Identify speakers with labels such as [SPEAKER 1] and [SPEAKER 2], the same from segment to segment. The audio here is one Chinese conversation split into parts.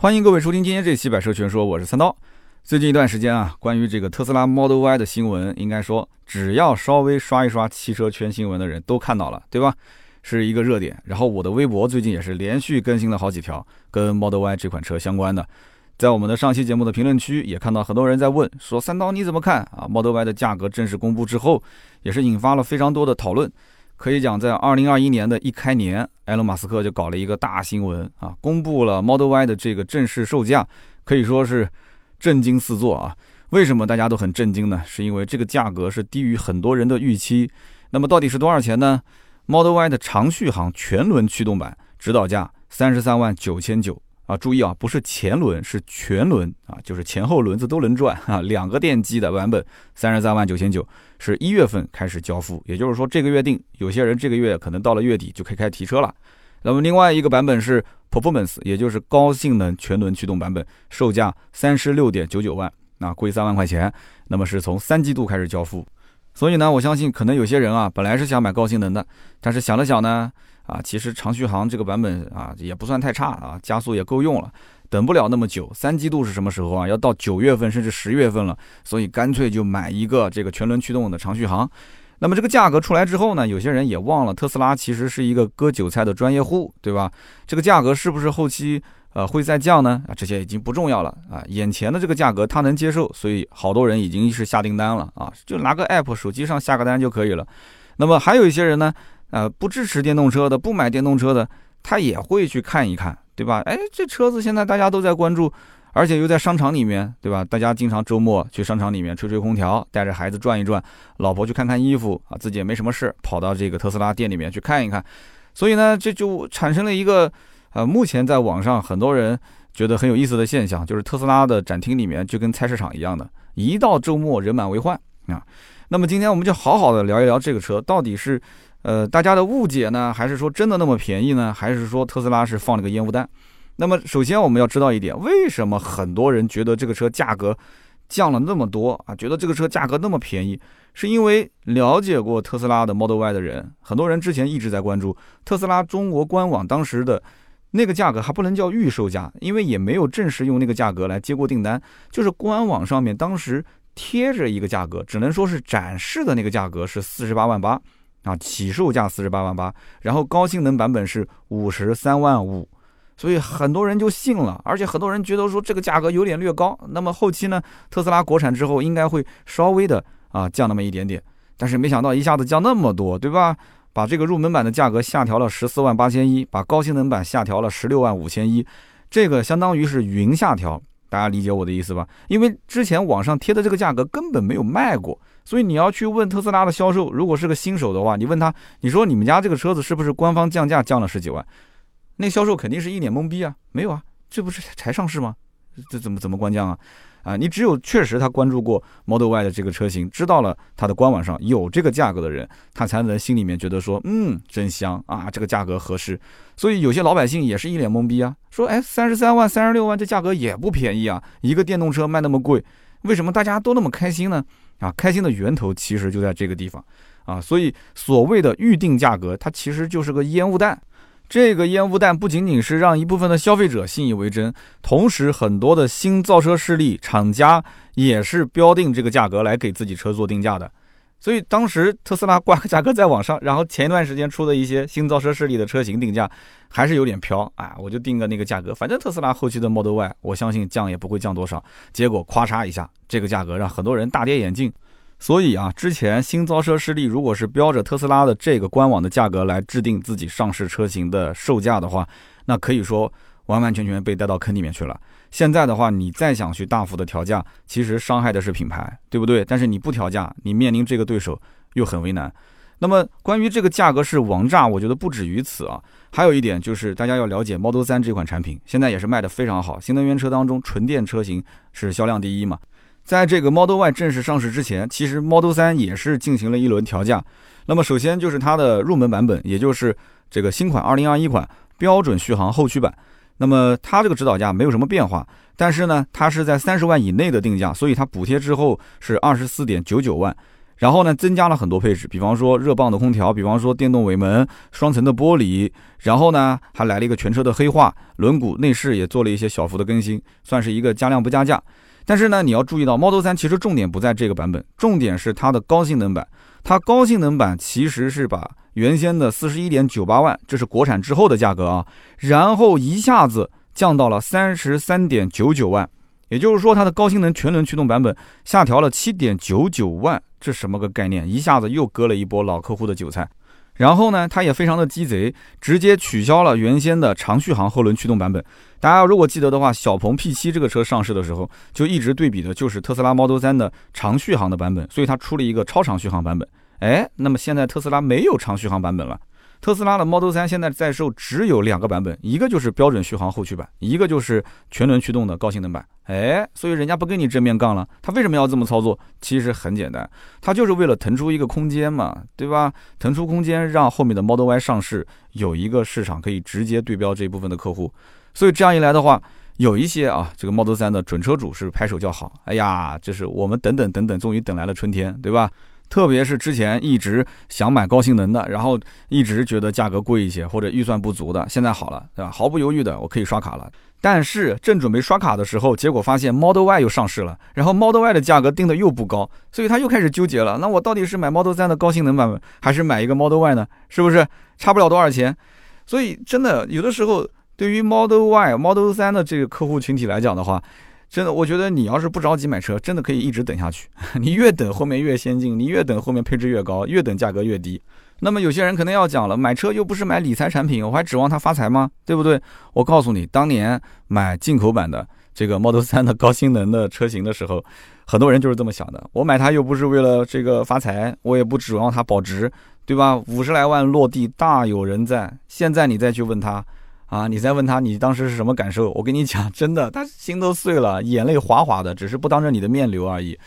[SPEAKER 1] 欢迎各位收听今天这期《百车全说》，我是三刀。最近一段时间啊，关于这个特斯拉 Model Y 的新闻，应该说只要稍微刷一刷汽车圈新闻的人都看到了，对吧？是一个热点。然后我的微博最近也是连续更新了好几条跟 Model Y 这款车相关的。在我们的上期节目的评论区也看到很多人在问，说三刀你怎么看啊？Model Y 的价格正式公布之后，也是引发了非常多的讨论。可以讲，在二零二一年的一开年，埃隆·马斯克就搞了一个大新闻啊，公布了 Model Y 的这个正式售价，可以说是震惊四座啊。为什么大家都很震惊呢？是因为这个价格是低于很多人的预期。那么到底是多少钱呢？Model Y 的长续航全轮驱动版指导价三十三万九千九。啊，注意啊，不是前轮，是全轮啊，就是前后轮子都能转啊，两个电机的版本，三十三万九千九，是一月份开始交付，也就是说这个月定，有些人这个月可能到了月底就可以开提车了。那么另外一个版本是 Performance，也就是高性能全轮驱动版本，售价三十六点九九万，那贵三万块钱，那么是从三季度开始交付。所以呢，我相信可能有些人啊，本来是想买高性能的，但是想了想呢。啊，其实长续航这个版本啊也不算太差啊，加速也够用了，等不了那么久。三季度是什么时候啊？要到九月份甚至十月份了，所以干脆就买一个这个全轮驱动的长续航。那么这个价格出来之后呢，有些人也忘了特斯拉其实是一个割韭菜的专业户，对吧？这个价格是不是后期呃会再降呢？啊，这些已经不重要了啊，眼前的这个价格他能接受，所以好多人已经是下订单了啊，就拿个 app 手机上下个单就可以了。那么还有一些人呢？呃，不支持电动车的，不买电动车的，他也会去看一看，对吧？哎，这车子现在大家都在关注，而且又在商场里面，对吧？大家经常周末去商场里面吹吹空调，带着孩子转一转，老婆去看看衣服啊，自己也没什么事，跑到这个特斯拉店里面去看一看。所以呢，这就产生了一个，呃，目前在网上很多人觉得很有意思的现象，就是特斯拉的展厅里面就跟菜市场一样的，一到周末人满为患啊。那么今天我们就好好的聊一聊这个车到底是。呃，大家的误解呢，还是说真的那么便宜呢？还是说特斯拉是放了个烟雾弹？那么首先我们要知道一点，为什么很多人觉得这个车价格降了那么多啊？觉得这个车价格那么便宜，是因为了解过特斯拉的 Model Y 的人，很多人之前一直在关注特斯拉中国官网当时的那个价格还不能叫预售价，因为也没有正式用那个价格来接过订单，就是官网上面当时贴着一个价格，只能说是展示的那个价格是四十八万八。啊，起售价四十八万八，然后高性能版本是五十三万五，所以很多人就信了，而且很多人觉得说这个价格有点略高。那么后期呢，特斯拉国产之后应该会稍微的啊降那么一点点，但是没想到一下子降那么多，对吧？把这个入门版的价格下调了十四万八千一，把高性能版下调了十六万五千一，这个相当于是云下调，大家理解我的意思吧？因为之前网上贴的这个价格根本没有卖过。所以你要去问特斯拉的销售，如果是个新手的话，你问他，你说你们家这个车子是不是官方降价降了十几万？那销售肯定是一脸懵逼啊，没有啊，这不是才上市吗？这怎么怎么官降啊？啊，你只有确实他关注过 Model Y 的这个车型，知道了它的官网上有这个价格的人，他才能心里面觉得说，嗯，真香啊，这个价格合适。所以有些老百姓也是一脸懵逼啊，说，哎，三十三万、三十六万，这价格也不便宜啊，一个电动车卖那么贵，为什么大家都那么开心呢？啊，开心的源头其实就在这个地方，啊，所以所谓的预定价格，它其实就是个烟雾弹。这个烟雾弹不仅仅是让一部分的消费者信以为真，同时很多的新造车势力厂家也是标定这个价格来给自己车做定价的。所以当时特斯拉挂个价格在网上，然后前一段时间出的一些新造车势力的车型定价还是有点飘啊，我就定个那个价格，反正特斯拉后期的 Model Y，我相信降也不会降多少。结果咔嚓一下，这个价格让很多人大跌眼镜。所以啊，之前新造车势力如果是标着特斯拉的这个官网的价格来制定自己上市车型的售价的话，那可以说完完全全被带到坑里面去了。现在的话，你再想去大幅的调价，其实伤害的是品牌，对不对？但是你不调价，你面临这个对手又很为难。那么关于这个价格是王炸，我觉得不止于此啊。还有一点就是大家要了解 Model 3这款产品，现在也是卖的非常好。新能源车当中，纯电车型是销量第一嘛。在这个 Model Y 正式上市之前，其实 Model 3也是进行了一轮调价。那么首先就是它的入门版本，也就是这个新款2021款标准续航后驱版。那么它这个指导价没有什么变化，但是呢，它是在三十万以内的定价，所以它补贴之后是二十四点九九万。然后呢，增加了很多配置，比方说热泵的空调，比方说电动尾门、双层的玻璃，然后呢，还来了一个全车的黑化，轮毂、内饰也做了一些小幅的更新，算是一个加量不加价。但是呢，你要注意到，Model 3其实重点不在这个版本，重点是它的高性能版。它高性能版其实是把原先的四十一点九八万，这是国产之后的价格啊，然后一下子降到了三十三点九九万。也就是说，它的高性能全轮驱动版本下调了七点九九万，这什么个概念？一下子又割了一波老客户的韭菜。然后呢，它也非常的鸡贼，直接取消了原先的长续航后轮驱动版本。大家如果记得的话，小鹏 P7 这个车上市的时候，就一直对比的就是特斯拉 Model 3的长续航的版本，所以它出了一个超长续航版本。哎，那么现在特斯拉没有长续航版本了。特斯拉的 Model 3现在在售只有两个版本，一个就是标准续航后驱版，一个就是全轮驱动的高性能版。哎，所以人家不跟你正面杠了，他为什么要这么操作？其实很简单，他就是为了腾出一个空间嘛，对吧？腾出空间，让后面的 Model Y 上市有一个市场可以直接对标这一部分的客户。所以这样一来的话，有一些啊，这个 Model 3的准车主是拍手叫好。哎呀，这是我们等等等等，终于等来了春天，对吧？特别是之前一直想买高性能的，然后一直觉得价格贵一些或者预算不足的，现在好了，对吧？毫不犹豫的，我可以刷卡了。但是正准备刷卡的时候，结果发现 Model Y 又上市了，然后 Model Y 的价格定的又不高，所以他又开始纠结了。那我到底是买 Model 3的高性能版本，还是买一个 Model Y 呢？是不是差不了多少钱？所以真的有的时候，对于 Model Y、Model 3的这个客户群体来讲的话，真的，我觉得你要是不着急买车，真的可以一直等下去。你越等后面越先进，你越等后面配置越高，越等价格越低。那么有些人可能要讲了，买车又不是买理财产品，我还指望它发财吗？对不对？我告诉你，当年买进口版的这个 Model 3的高性能的车型的时候，很多人就是这么想的。我买它又不是为了这个发财，我也不指望它保值，对吧？五十来万落地大有人在。现在你再去问他。啊，你再问他你当时是什么感受？我跟你讲，真的，他心都碎了，眼泪哗哗的，只是不当着你的面流而已。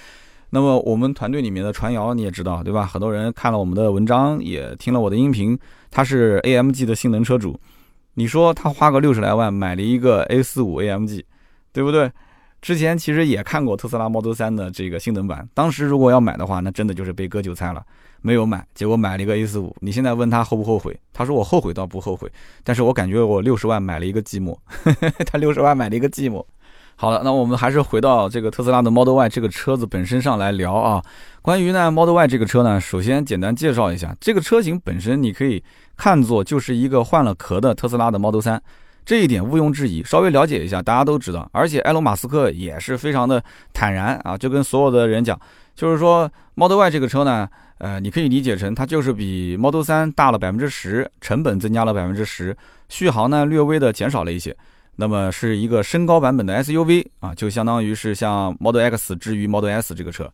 [SPEAKER 1] 那么我们团队里面的传谣你也知道，对吧？很多人看了我们的文章，也听了我的音频，他是 AMG 的性能车主，你说他花个六十来万买了一个 A45 AMG，对不对？之前其实也看过特斯拉 Model 3的这个性能版，当时如果要买的话，那真的就是被割韭菜了。没有买，结果买了一个 A 四五。你现在问他后不后悔？他说我后悔倒不后悔，但是我感觉我六十万买了一个寂寞。他六十万买了一个寂寞。好了，那我们还是回到这个特斯拉的 Model Y 这个车子本身上来聊啊。关于呢 Model Y 这个车呢，首先简单介绍一下，这个车型本身你可以看作就是一个换了壳的特斯拉的 Model 3，这一点毋庸置疑。稍微了解一下，大家都知道。而且埃隆·马斯克也是非常的坦然啊，就跟所有的人讲，就是说 Model Y 这个车呢。呃，你可以理解成它就是比 Model 3大了百分之十，成本增加了百分之十，续航呢略微的减少了一些，那么是一个升高版本的 SUV 啊，就相当于是像 Model X 至于 Model S 这个车，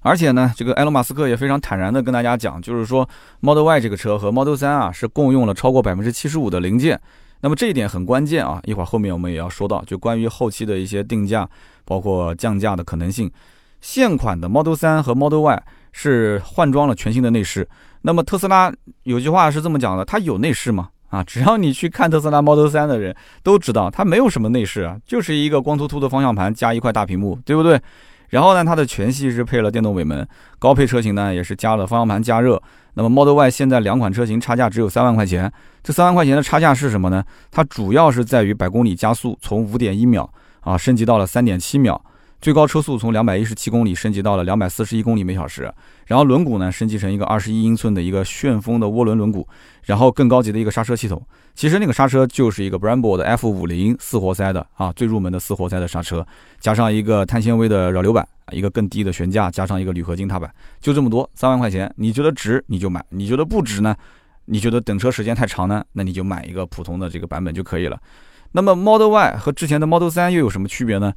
[SPEAKER 1] 而且呢，这个埃隆马斯克也非常坦然的跟大家讲，就是说 Model Y 这个车和 Model 3啊是共用了超过百分之七十五的零件，那么这一点很关键啊，一会儿后面我们也要说到，就关于后期的一些定价，包括降价的可能性，现款的 Model 3和 Model Y。是换装了全新的内饰。那么特斯拉有句话是这么讲的：它有内饰吗？啊，只要你去看特斯拉 Model 3的人都知道，它没有什么内饰啊，就是一个光秃秃的方向盘加一块大屏幕，对不对？然后呢，它的全系是配了电动尾门，高配车型呢也是加了方向盘加热。那么 Model Y 现在两款车型差价只有三万块钱，这三万块钱的差价是什么呢？它主要是在于百公里加速从五点一秒啊升级到了三点七秒。最高车速从两百一十七公里升级到了两百四十一公里每小时，然后轮毂呢升级成一个二十一英寸的一个旋风的涡轮轮毂，然后更高级的一个刹车系统。其实那个刹车就是一个 Brembo 的 F 五零四活塞的啊，最入门的四活塞的刹车，加上一个碳纤维的扰流板，一个更低的悬架，加上一个铝合金踏板，就这么多，三万块钱，你觉得值你就买，你觉得不值呢？你觉得等车时间太长呢？那你就买一个普通的这个版本就可以了。那么 Model Y 和之前的 Model 3又有什么区别呢？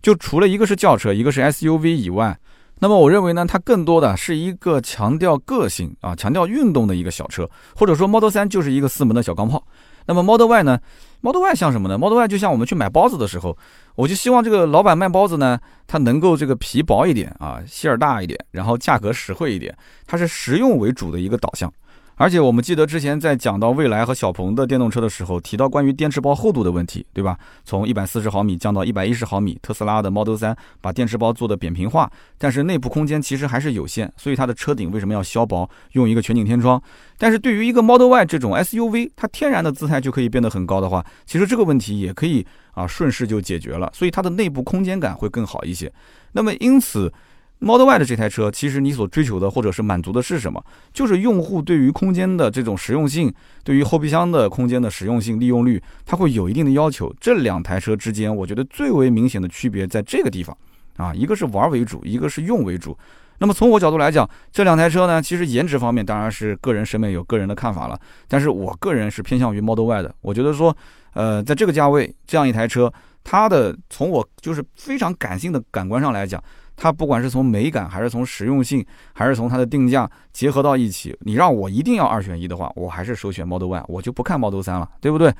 [SPEAKER 1] 就除了一个是轿车，一个是 SUV 以外，那么我认为呢，它更多的是一个强调个性啊、强调运动的一个小车，或者说 Model 3就是一个四门的小钢炮。那么 Model Y 呢？Model Y 像什么呢？Model Y 就像我们去买包子的时候，我就希望这个老板卖包子呢，它能够这个皮薄一点啊，馅儿大一点，然后价格实惠一点，它是实用为主的一个导向。而且我们记得之前在讲到蔚来和小鹏的电动车的时候，提到关于电池包厚度的问题，对吧？从一百四十毫米降到一百一十毫米，特斯拉的 Model 3把电池包做的扁平化，但是内部空间其实还是有限，所以它的车顶为什么要削薄，用一个全景天窗？但是对于一个 Model Y 这种 SUV，它天然的姿态就可以变得很高的话，其实这个问题也可以啊顺势就解决了，所以它的内部空间感会更好一些。那么因此。Model Y 的这台车，其实你所追求的或者是满足的是什么？就是用户对于空间的这种实用性，对于后备箱的空间的实用性利用率，它会有一定的要求。这两台车之间，我觉得最为明显的区别在这个地方啊，一个是玩为主，一个是用为主。那么从我角度来讲，这两台车呢，其实颜值方面当然是个人审美有个人的看法了，但是我个人是偏向于 Model Y 的。我觉得说，呃，在这个价位，这样一台车，它的从我就是非常感性的感官上来讲。它不管是从美感，还是从实用性，还是从它的定价结合到一起，你让我一定要二选一的话，我还是首选 Model Y，我就不看 Model 3了，对不对？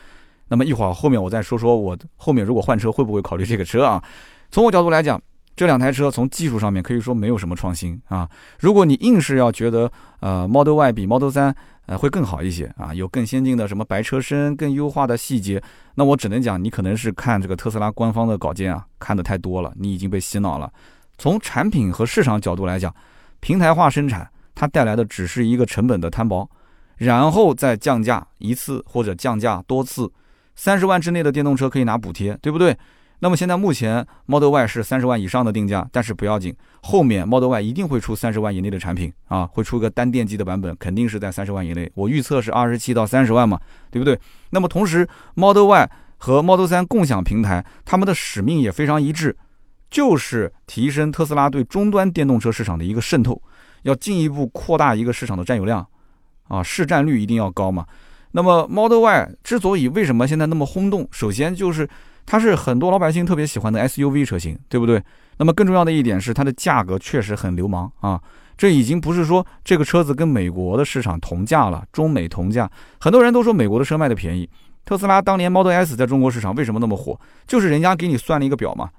[SPEAKER 1] 那么一会儿后面我再说说我后面如果换车会不会考虑这个车啊？从我角度来讲，这两台车从技术上面可以说没有什么创新啊。如果你硬是要觉得呃 Model Y 比 Model 3呃会更好一些啊，有更先进的什么白车身、更优化的细节，那我只能讲你可能是看这个特斯拉官方的稿件啊看的太多了，你已经被洗脑了。从产品和市场角度来讲，平台化生产它带来的只是一个成本的摊薄，然后再降价一次或者降价多次，三十万之内的电动车可以拿补贴，对不对？那么现在目前 Model Y 是三十万以上的定价，但是不要紧，后面 Model Y 一定会出三十万以内的产品啊，会出个单电机的版本，肯定是在三十万以内。我预测是二十七到三十万嘛，对不对？那么同时 Model Y 和 Model 3共享平台，他们的使命也非常一致。就是提升特斯拉对终端电动车市场的一个渗透，要进一步扩大一个市场的占有量，啊，市占率一定要高嘛。那么 Model Y 之所以为什么现在那么轰动，首先就是它是很多老百姓特别喜欢的 SUV 车型，对不对？那么更重要的一点是它的价格确实很流氓啊，这已经不是说这个车子跟美国的市场同价了，中美同价。很多人都说美国的车卖的便宜，特斯拉当年 Model S 在中国市场为什么那么火？就是人家给你算了一个表嘛。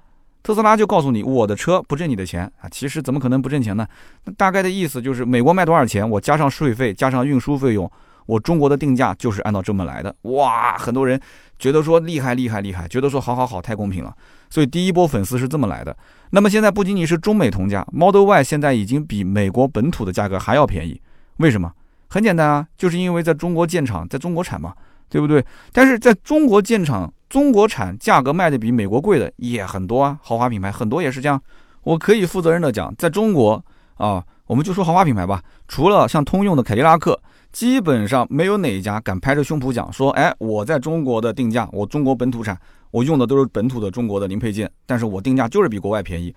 [SPEAKER 1] 特斯拉就告诉你，我的车不挣你的钱啊！其实怎么可能不挣钱呢？那大概的意思就是，美国卖多少钱，我加上税费，加上运输费用，我中国的定价就是按照这么来的。哇，很多人觉得说厉害厉害厉害，觉得说好好好，太公平了。所以第一波粉丝是这么来的。那么现在不仅仅是中美同价，Model Y 现在已经比美国本土的价格还要便宜。为什么？很简单啊，就是因为在中国建厂，在中国产嘛，对不对？但是在中国建厂。中国产价格卖的比美国贵的也很多啊，豪华品牌很多也是这样。我可以负责任的讲，在中国啊，我们就说豪华品牌吧，除了像通用的凯迪拉克，基本上没有哪一家敢拍着胸脯讲说，哎，我在中国的定价，我中国本土产，我用的都是本土的中国的零配件，但是我定价就是比国外便宜。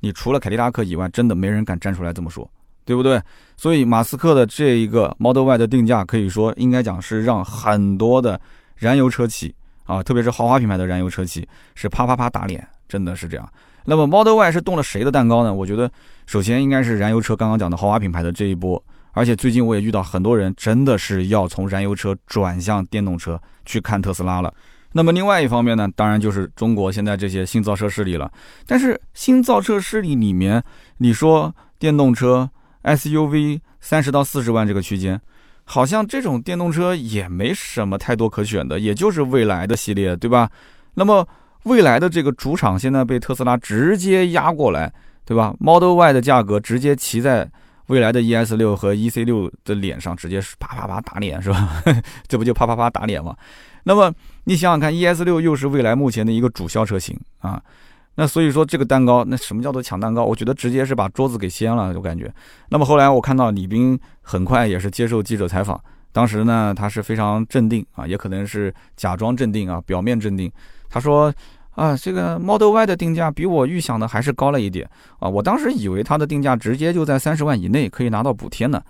[SPEAKER 1] 你除了凯迪拉克以外，真的没人敢站出来这么说，对不对？所以马斯克的这一个 Model Y 的定价，可以说应该讲是让很多的燃油车企。啊，特别是豪华品牌的燃油车企是啪啪啪打脸，真的是这样。那么 Model Y 是动了谁的蛋糕呢？我觉得首先应该是燃油车刚刚讲的豪华品牌的这一波，而且最近我也遇到很多人真的是要从燃油车转向电动车去看特斯拉了。那么另外一方面呢，当然就是中国现在这些新造车势力了。但是新造车势力里面，你说电动车 SUV 三十到四十万这个区间。好像这种电动车也没什么太多可选的，也就是未来的系列，对吧？那么未来的这个主场现在被特斯拉直接压过来，对吧？Model Y 的价格直接骑在未来的 ES 六和 EC 六的脸上，直接啪啪啪打脸，是吧？这不就啪啪啪打脸吗？那么你想想看，ES 六又是未来目前的一个主销车型啊。那所以说这个蛋糕，那什么叫做抢蛋糕？我觉得直接是把桌子给掀了，我感觉。那么后来我看到李斌很快也是接受记者采访，当时呢他是非常镇定啊，也可能是假装镇定啊，表面镇定。他说啊，这个 Model Y 的定价比我预想的还是高了一点啊，我当时以为它的定价直接就在三十万以内可以拿到补贴呢。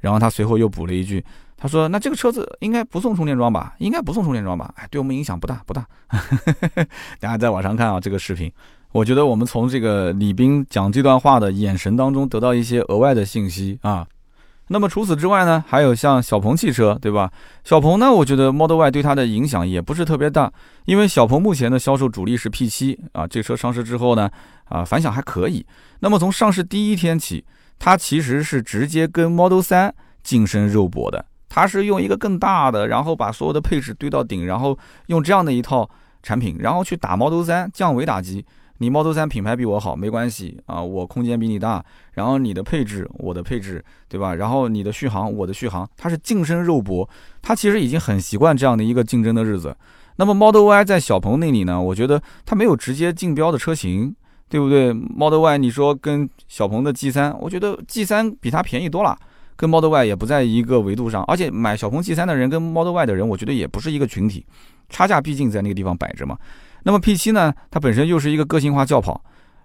[SPEAKER 1] 然后他随后又补了一句。他说：“那这个车子应该不送充电桩吧？应该不送充电桩吧？哎，对我们影响不大，不大。大家在网上看啊，这个视频，我觉得我们从这个李斌讲这段话的眼神当中得到一些额外的信息啊。那么除此之外呢，还有像小鹏汽车，对吧？小鹏呢，我觉得 Model Y 对它的影响也不是特别大，因为小鹏目前的销售主力是 P7 啊，这车上市之后呢，啊，反响还可以。那么从上市第一天起，它其实是直接跟 Model 3近身肉搏的。”它是用一个更大的，然后把所有的配置堆到顶，然后用这样的一套产品，然后去打 Model 3降维打击。你 Model 3品牌比我好没关系啊，我空间比你大，然后你的配置我的配置，对吧？然后你的续航我的续航，它是近身肉搏，它其实已经很习惯这样的一个竞争的日子。那么 Model Y 在小鹏那里呢，我觉得它没有直接竞标的车型，对不对？Model Y 你说跟小鹏的 G3，我觉得 G3 比它便宜多了，跟 Model Y 也不在一个维度上，而且买小鹏 G3 的人跟 Model Y 的人，我觉得也不是一个群体，差价毕竟在那个地方摆着嘛。那么 P7 呢？它本身又是一个个性化轿跑，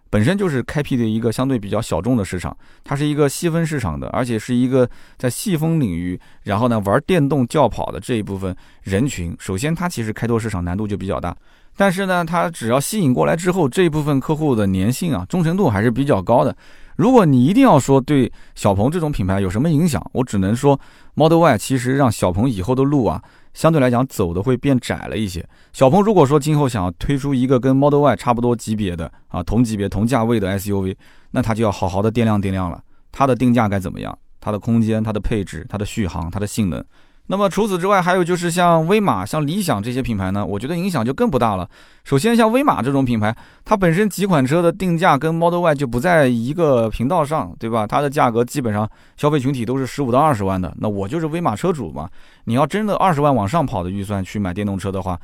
[SPEAKER 1] 本身就是开辟的一个相对比较小众的市场，它是一个细分市场的，而且是一个在细分领域，然后呢玩电动轿跑的这一部分人群。首先，它其实开拓市场难度就比较大，但是呢，它只要吸引过来之后，这一部分客户的粘性啊、忠诚度还是比较高的。如果你一定要说对小鹏这种品牌有什么影响，我只能说 Model Y 其实让小鹏以后的路啊。相对来讲，走的会变窄了一些。小鹏如果说今后想要推出一个跟 Model Y 差不多级别的啊，同级别、同价位的 SUV，那它就要好好的掂量掂量了。它的定价该怎么样？它的空间、它的配置、它的续航、它的性能。那么除此之外，还有就是像威马、像理想这些品牌呢，我觉得影响就更不大了。首先，像威马这种品牌，它本身几款车的定价跟 Model Y 就不在一个频道上，对吧？它的价格基本上消费群体都是十五到二十万的。那我就是威马车主嘛，你要真的二十万往上跑的预算去买电动车的话，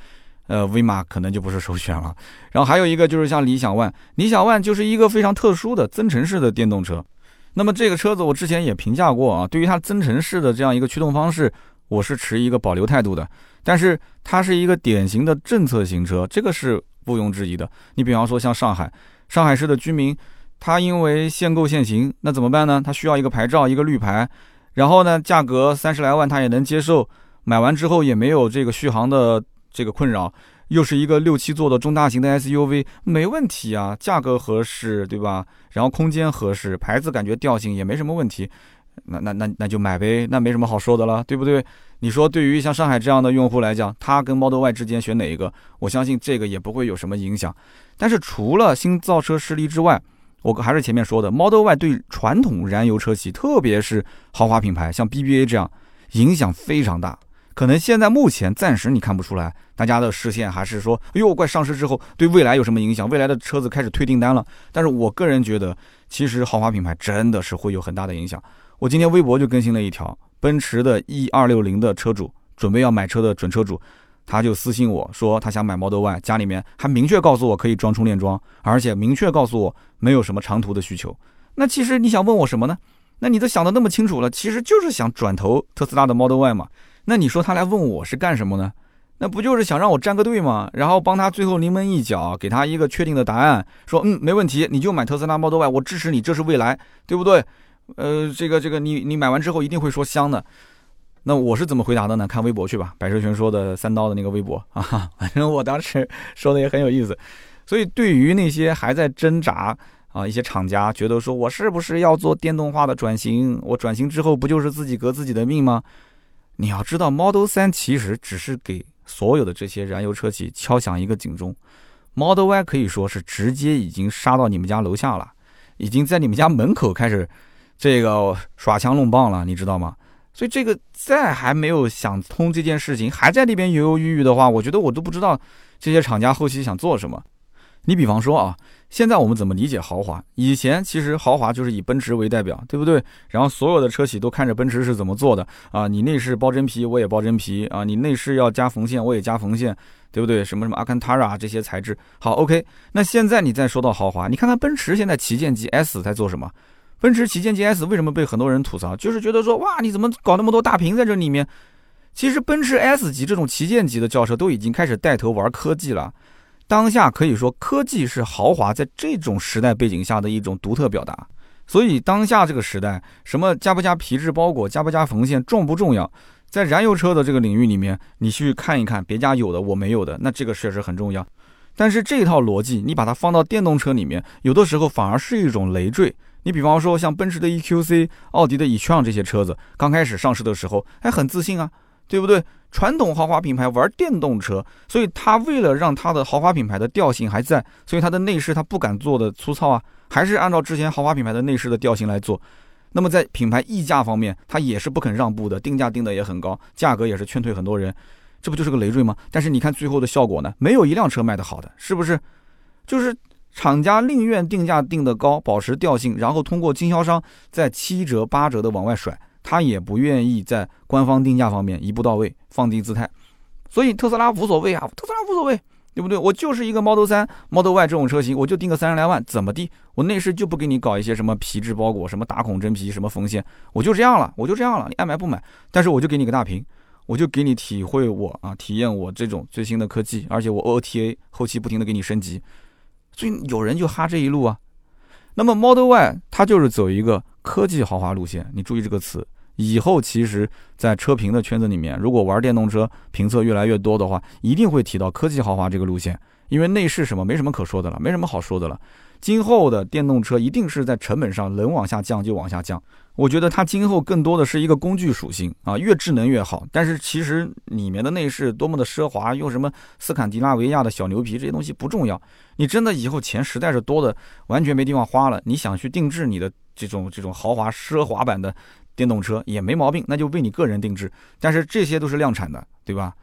[SPEAKER 1] 呃，威马可能就不是首选了。然后还有一个就是像理想 ONE，理想 ONE 就是一个非常特殊的增程式的电动车。那么这个车子我之前也评价过啊，对于它增程式的这样一个驱动方式。我是持一个保留态度的，但是它是一个典型的政策型车，这个是毋庸置疑的。你比方说像上海，上海市的居民，他因为限购限行，那怎么办呢？他需要一个牌照，一个绿牌，然后呢，价格三十来万他也能接受，买完之后也没有这个续航的这个困扰，又是一个六七座的中大型的 SUV，没问题啊，价格合适，对吧？然后空间合适，牌子感觉调性也没什么问题。那那那那就买呗，那没什么好说的了，对不对？你说对于像上海这样的用户来讲，他跟 Model Y 之间选哪一个？我相信这个也不会有什么影响。但是除了新造车势力之外，我还是前面说的，Model Y 对传统燃油车企，特别是豪华品牌，像 BBA 这样，影响非常大。可能现在目前暂时你看不出来，大家的视线还是说，哎呦，怪上市之后对未来有什么影响？未来的车子开始推订单了。但是我个人觉得，其实豪华品牌真的是会有很大的影响。我今天微博就更新了一条，奔驰的 E 二六零的车主准备要买车的准车主，他就私信我说他想买 Model Y，家里面还明确告诉我可以装充电桩，而且明确告诉我没有什么长途的需求。那其实你想问我什么呢？那你都想的那么清楚了，其实就是想转投特斯拉的 Model Y 嘛。那你说他来问我是干什么呢？那不就是想让我站个队吗？然后帮他最后临门一脚，给他一个确定的答案，说嗯没问题，你就买特斯拉 Model Y，我支持你，这是未来，对不对？呃，这个这个，你你买完之后一定会说香的。那我是怎么回答的呢？看微博去吧，百车全说的三刀的那个微博啊，反正我当时 说的也很有意思。所以对于那些还在挣扎啊，一些厂家觉得说我是不是要做电动化的转型？我转型之后不就是自己革自己的命吗？你要知道，Model 3其实只是给所有的这些燃油车企敲响一个警钟，Model Y 可以说是直接已经杀到你们家楼下了，已经在你们家门口开始。这个耍枪弄棒了，你知道吗？所以这个再还没有想通这件事情，还在那边犹犹豫豫的话，我觉得我都不知道这些厂家后期想做什么。你比方说啊，现在我们怎么理解豪华？以前其实豪华就是以奔驰为代表，对不对？然后所有的车企都看着奔驰是怎么做的啊，你内饰包真皮，我也包真皮啊，你内饰要加缝线，我也加缝线，对不对？什么什么阿坎塔拉这些材质，好，OK。那现在你再说到豪华，你看看奔驰现在旗舰级 S 在做什么？奔驰旗舰级 S 为什么被很多人吐槽？就是觉得说，哇，你怎么搞那么多大屏在这里面？其实奔驰 S 级这种旗舰级的轿车都已经开始带头玩科技了。当下可以说，科技是豪华在这种时代背景下的一种独特表达。所以当下这个时代，什么加不加皮质包裹，加不加缝线，重不重要？在燃油车的这个领域里面，你去看一看别家有的我没有的，那这个确实很重要。但是这套逻辑，你把它放到电动车里面，有的时候反而是一种累赘。你比方说像奔驰的 EQC、奥迪的 e-tron 这些车子，刚开始上市的时候还很自信啊，对不对？传统豪华品牌玩电动车，所以它为了让它的豪华品牌的调性还在，所以它的内饰它不敢做的粗糙啊，还是按照之前豪华品牌的内饰的调性来做。那么在品牌溢价方面，它也是不肯让步的，定价定的也很高，价格也是劝退很多人，这不就是个累赘吗？但是你看最后的效果呢，没有一辆车卖的好的，是不是？就是厂家宁愿定价定得高，保持调性，然后通过经销商在七折八折的往外甩，他也不愿意在官方定价方面一步到位，放低姿态。所以特斯拉无所谓啊，特斯拉无所谓。对不对？我就是一个 Model 3、Model Y 这种车型，我就定个三十来万，怎么地？我内饰就不给你搞一些什么皮质包裹、什么打孔真皮、什么缝线，我就这样了，我就这样了。你爱买不买？但是我就给你个大屏，我就给你体会我啊，体验我这种最新的科技，而且我 OTA 后期不停的给你升级。所以有人就哈这一路啊。那么 Model Y 它就是走一个科技豪华路线，你注意这个词。以后其实，在车评的圈子里面，如果玩电动车评测越来越多的话，一定会提到科技豪华这个路线，因为内饰什么没什么可说的了，没什么好说的了。今后的电动车一定是在成本上能往下降就往下降。我觉得它今后更多的是一个工具属性啊，越智能越好。但是其实里面的内饰多么的奢华，用什么斯堪的纳维亚的小牛皮这些东西不重要。你真的以后钱实在是多的完全没地方花了，你想去定制你的这种这种豪华奢华版的。电动车也没毛病，那就为你个人定制。但是这些都是量产的，对吧？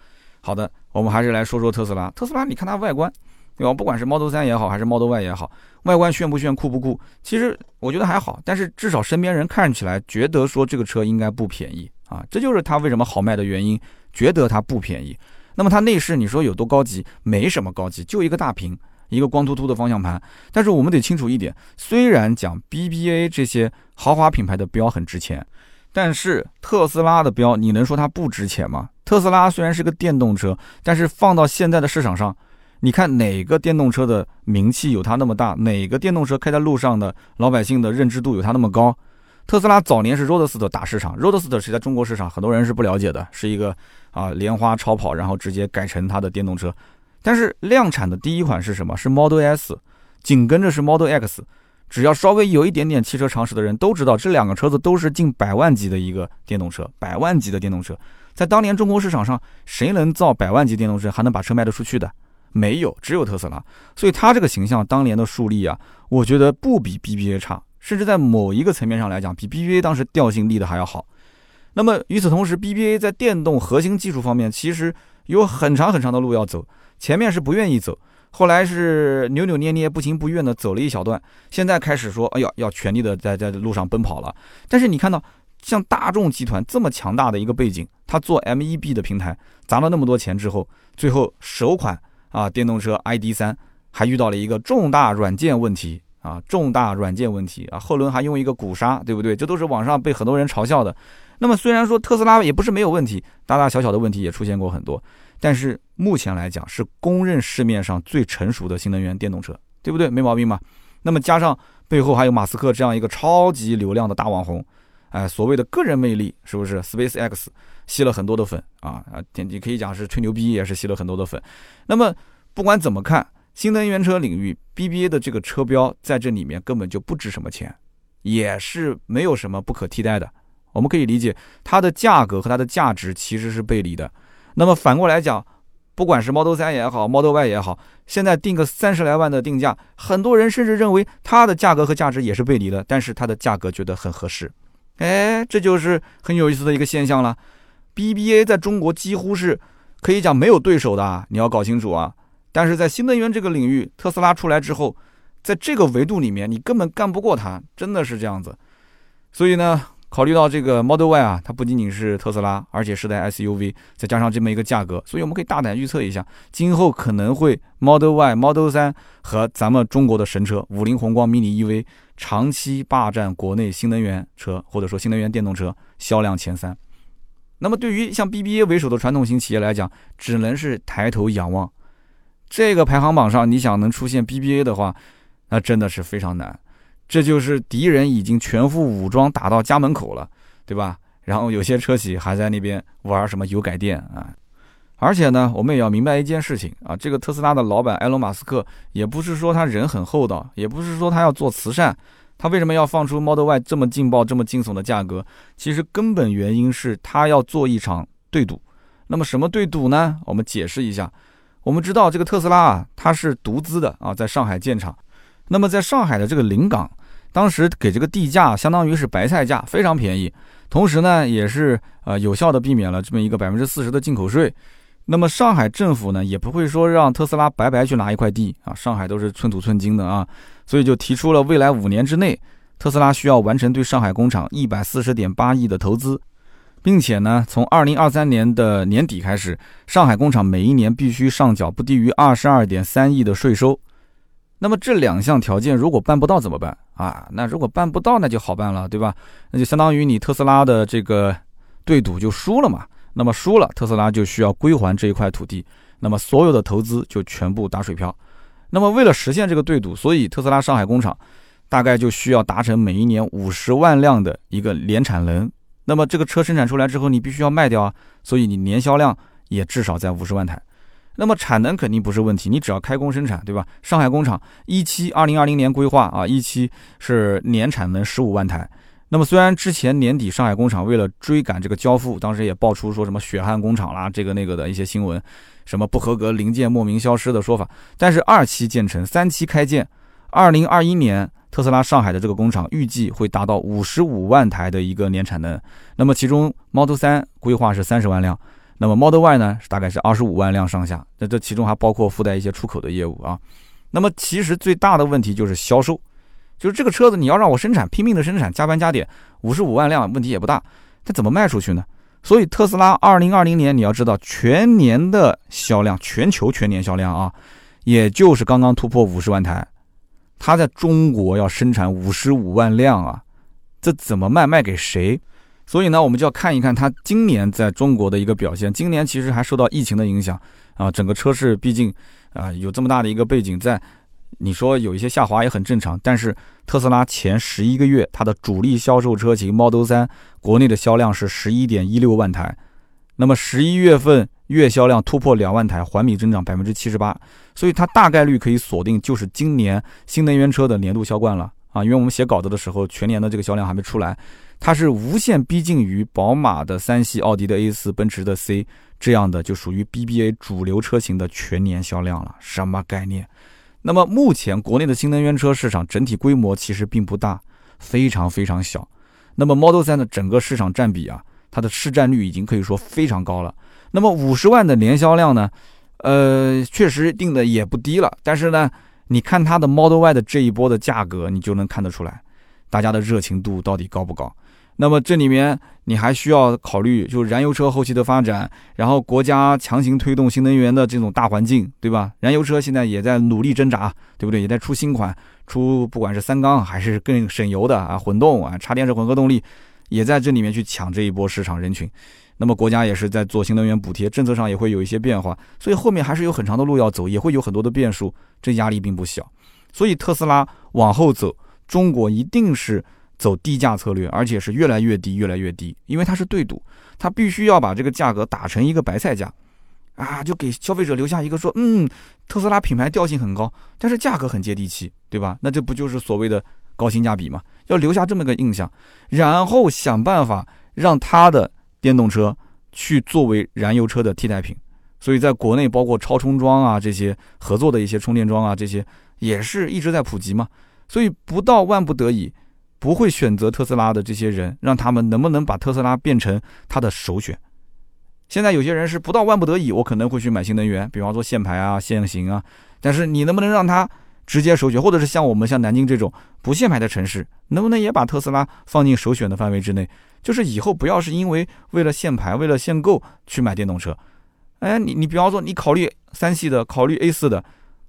[SPEAKER 1] 好的，我们还是来说说特斯拉。特斯拉，你看它外观，对吧？不管是 Model 3也好，还是 Model Y 也好，外观炫不炫、酷不酷？其实我觉得还好。但是至少身边人看起来觉得说这个车应该不便宜啊，这就是它为什么好卖的原因。觉得它不便宜。那么它内饰，你说有多高级？没什么高级，就一个大屏。一个光秃秃的方向盘，但是我们得清楚一点，虽然讲 BBA 这些豪华品牌的标很值钱，但是特斯拉的标你能说它不值钱吗？特斯拉虽然是个电动车，但是放到现在的市场上，你看哪个电动车的名气有它那么大？哪个电动车开在路上的老百姓的认知度有它那么高？特斯拉早年是 Roadster 打市场，Roadster 是在中国市场很多人是不了解的，是一个啊莲花超跑，然后直接改成它的电动车。但是量产的第一款是什么？是 Model S，紧跟着是 Model X。只要稍微有一点点汽车常识的人都知道，这两个车子都是近百万级的一个电动车。百万级的电动车，在当年中国市场上，谁能造百万级电动车还能把车卖得出去的？没有，只有特斯拉。所以它这个形象当年的树立啊，我觉得不比 BBA 差，甚至在某一个层面上来讲，比 BBA 当时调性立的还要好。那么与此同时，BBA 在电动核心技术方面，其实有很长很长的路要走。前面是不愿意走，后来是扭扭捏捏、不情不愿的走了一小段，现在开始说：“哎呀，要全力的在在路上奔跑了。”但是你看到像大众集团这么强大的一个背景，他做 MEB 的平台砸了那么多钱之后，最后首款啊电动车 ID.3 还遇到了一个重大软件问题啊，重大软件问题啊，后轮还用一个鼓刹，对不对？这都是网上被很多人嘲笑的。那么虽然说特斯拉也不是没有问题，大大小小的问题也出现过很多。但是目前来讲，是公认市面上最成熟的新能源电动车，对不对？没毛病吧？那么加上背后还有马斯克这样一个超级流量的大网红，哎，所谓的个人魅力，是不是？Space X 吸了很多的粉啊啊，你可以讲是吹牛逼，也是吸了很多的粉。那么不管怎么看，新能源车领域 BBA 的这个车标在这里面根本就不值什么钱，也是没有什么不可替代的。我们可以理解它的价格和它的价值其实是背离的。那么反过来讲，不管是 Model 3也好，Model Y 也好，现在定个三十来万的定价，很多人甚至认为它的价格和价值也是背离的，但是它的价格觉得很合适。哎，这就是很有意思的一个现象了。BBA 在中国几乎是可以讲没有对手的，你要搞清楚啊。但是在新能源这个领域，特斯拉出来之后，在这个维度里面，你根本干不过它，真的是这样子。所以呢。考虑到这个 Model Y 啊，它不仅仅是特斯拉，而且是台 SUV，再加上这么一个价格，所以我们可以大胆预测一下，今后可能会 Model Y、Model 3和咱们中国的神车五菱宏光 mini EV 长期霸占国内新能源车或者说新能源电动车销量前三。那么对于像 BBA 为首的传统型企业来讲，只能是抬头仰望这个排行榜上，你想能出现 BBA 的话，那真的是非常难。这就是敌人已经全副武装打到家门口了，对吧？然后有些车企还在那边玩什么油改电啊，而且呢，我们也要明白一件事情啊，这个特斯拉的老板埃隆·马斯克也不是说他人很厚道，也不是说他要做慈善，他为什么要放出 Model Y 这么劲爆、这么惊悚的价格？其实根本原因是他要做一场对赌。那么什么对赌呢？我们解释一下。我们知道这个特斯拉啊，它是独资的啊，在上海建厂。那么在上海的这个临港，当时给这个地价相当于是白菜价，非常便宜。同时呢，也是呃有效的避免了这么一个百分之四十的进口税。那么上海政府呢，也不会说让特斯拉白白去拿一块地啊，上海都是寸土寸金的啊，所以就提出了未来五年之内，特斯拉需要完成对上海工厂一百四十点八亿的投资，并且呢，从二零二三年的年底开始，上海工厂每一年必须上缴不低于二十二点三亿的税收。那么这两项条件如果办不到怎么办啊？那如果办不到，那就好办了，对吧？那就相当于你特斯拉的这个对赌就输了嘛。那么输了，特斯拉就需要归还这一块土地，那么所有的投资就全部打水漂。那么为了实现这个对赌，所以特斯拉上海工厂大概就需要达成每一年五十万辆的一个年产能。那么这个车生产出来之后，你必须要卖掉啊，所以你年销量也至少在五十万台。那么产能肯定不是问题，你只要开工生产，对吧？上海工厂一期二零二零年规划啊，一期是年产能十五万台。那么虽然之前年底上海工厂为了追赶这个交付，当时也爆出说什么血汗工厂啦，这个那个的一些新闻，什么不合格零件莫名消失的说法。但是二期建成，三期开建，二零二一年特斯拉上海的这个工厂预计会达到五十五万台的一个年产能。那么其中 Model 3规划是三十万辆，那么 Model Y 呢大概是二十五万辆上下。那这其中还包括附带一些出口的业务啊。那么其实最大的问题就是销售。就是这个车子，你要让我生产，拼命的生产，加班加点，五十五万辆问题也不大，它怎么卖出去呢？所以特斯拉二零二零年你要知道，全年的销量，全球全年销量啊，也就是刚刚突破五十万台，它在中国要生产五十五万辆啊，这怎么卖？卖给谁？所以呢，我们就要看一看它今年在中国的一个表现。今年其实还受到疫情的影响啊，整个车市毕竟啊有这么大的一个背景在。你说有一些下滑也很正常，但是特斯拉前十一个月它的主力销售车型 Model 三国内的销量是十一点一六万台，那么十一月份月销量突破两万台，环比增长百分之七十八，所以它大概率可以锁定就是今年新能源车的年度销冠了啊！因为我们写稿子的时候，全年的这个销量还没出来，它是无限逼近于宝马的三系、奥迪的 A 四、奔驰的 C 这样的，就属于 BBA 主流车型的全年销量了，什么概念？那么目前国内的新能源车市场整体规模其实并不大，非常非常小。那么 Model 3的整个市场占比啊，它的市占率已经可以说非常高了。那么五十万的年销量呢，呃，确实定的也不低了。但是呢，你看它的 Model Y 的这一波的价格，你就能看得出来，大家的热情度到底高不高。那么这里面你还需要考虑，就燃油车后期的发展，然后国家强行推动新能源的这种大环境，对吧？燃油车现在也在努力挣扎，对不对？也在出新款，出不管是三缸还是更省油的啊，混动啊，插电式混合动力，也在这里面去抢这一波市场人群。那么国家也是在做新能源补贴，政策上也会有一些变化，所以后面还是有很长的路要走，也会有很多的变数，这压力并不小。所以特斯拉往后走，中国一定是。走低价策略，而且是越来越低，越来越低，因为它是对赌，它必须要把这个价格打成一个白菜价，啊，就给消费者留下一个说，嗯，特斯拉品牌调性很高，但是价格很接地气，对吧？那这不就是所谓的高性价比吗？要留下这么个印象，然后想办法让它的电动车去作为燃油车的替代品。所以在国内，包括超充桩啊这些合作的一些充电桩啊这些，也是一直在普及嘛。所以不到万不得已。不会选择特斯拉的这些人，让他们能不能把特斯拉变成他的首选？现在有些人是不到万不得已，我可能会去买新能源，比方说限牌啊、限行啊。但是你能不能让他直接首选，或者是像我们像南京这种不限牌的城市，能不能也把特斯拉放进首选的范围之内？就是以后不要是因为为了限牌、为了限购去买电动车。哎，你你比方说你考虑三系的，考虑 A 四的。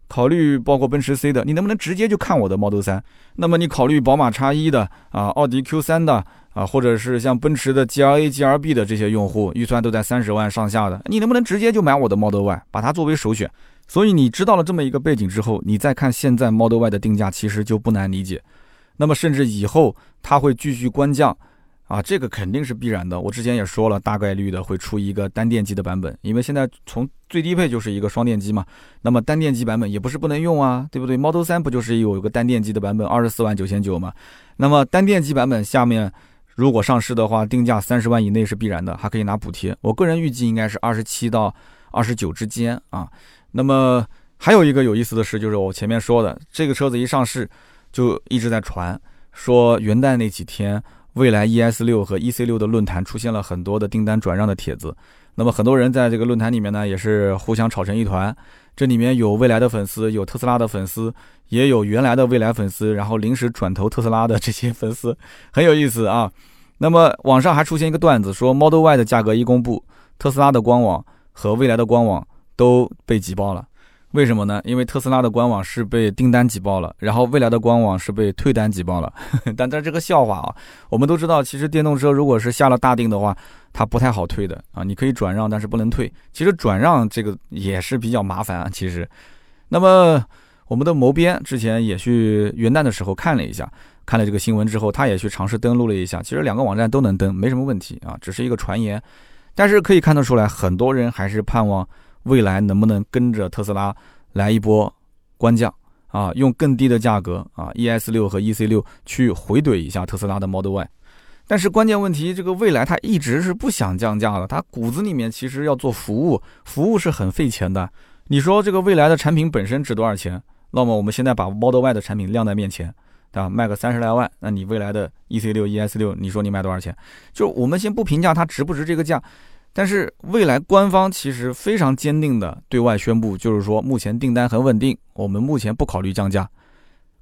[SPEAKER 1] 考虑包括奔驰 C 的，你能不能直接就看我的 Model 3？那么你考虑宝马 X1 的啊，奥迪 Q3 的啊，或者是像奔驰的 GLA、GLB 的这些用户，预算都在三十万上下的，你能不能直接就买我的 Model Y，把它作为首选？所以你知道了这么一个背景之后，你再看现在 Model Y 的定价，其实就不难理解。那么甚至以后它会继续官降。啊，这个肯定是必然的。我之前也说了，大概率的会出一个单电机的版本，因为现在从最低配就是一个双电机嘛。那么单电机版本也不是不能用啊，对不对？Model 3不就是有一个单电机的版本，二十四万九千九嘛？那么单电机版本下面如果上市的话，定价三十万以内是必然的，还可以拿补贴。我个人预计应该是二十七到二十九之间啊。那么还有一个有意思的事，就是我前面说的，这个车子一上市就一直在传。说元旦那几天，未来 ES 六和 EC 六的论坛出现了很多的订单转让的帖子。那么很多人在这个论坛里面呢，也是互相吵成一团。这里面有未来的粉丝，有特斯拉的粉丝，也有原来的未来粉丝，然后临时转投特斯拉的这些粉丝，很有意思啊。那么网上还出现一个段子，说 Model Y 的价格一公布，特斯拉的官网和未来的官网都被挤爆了。为什么呢？因为特斯拉的官网是被订单挤爆了，然后未来的官网是被退单挤爆了。但这这个笑话啊，我们都知道，其实电动车如果是下了大定的话，它不太好退的啊。你可以转让，但是不能退。其实转让这个也是比较麻烦啊。其实，那么我们的谋编之前也去元旦的时候看了一下，看了这个新闻之后，他也去尝试登录了一下。其实两个网站都能登，没什么问题啊，只是一个传言。但是可以看得出来，很多人还是盼望。未来能不能跟着特斯拉来一波官降啊？用更低的价格啊，ES 六和 EC 六去回怼一下特斯拉的 Model Y。但是关键问题，这个未来它一直是不想降价的，它骨子里面其实要做服务，服务是很费钱的。你说这个未来的产品本身值多少钱？那么我们现在把 Model Y 的产品晾在面前，对吧？卖个三十来万，那你未来的 EC 六、ES 六，你说你卖多少钱？就我们先不评价它值不值这个价。但是未来官方其实非常坚定的对外宣布，就是说目前订单很稳定，我们目前不考虑降价。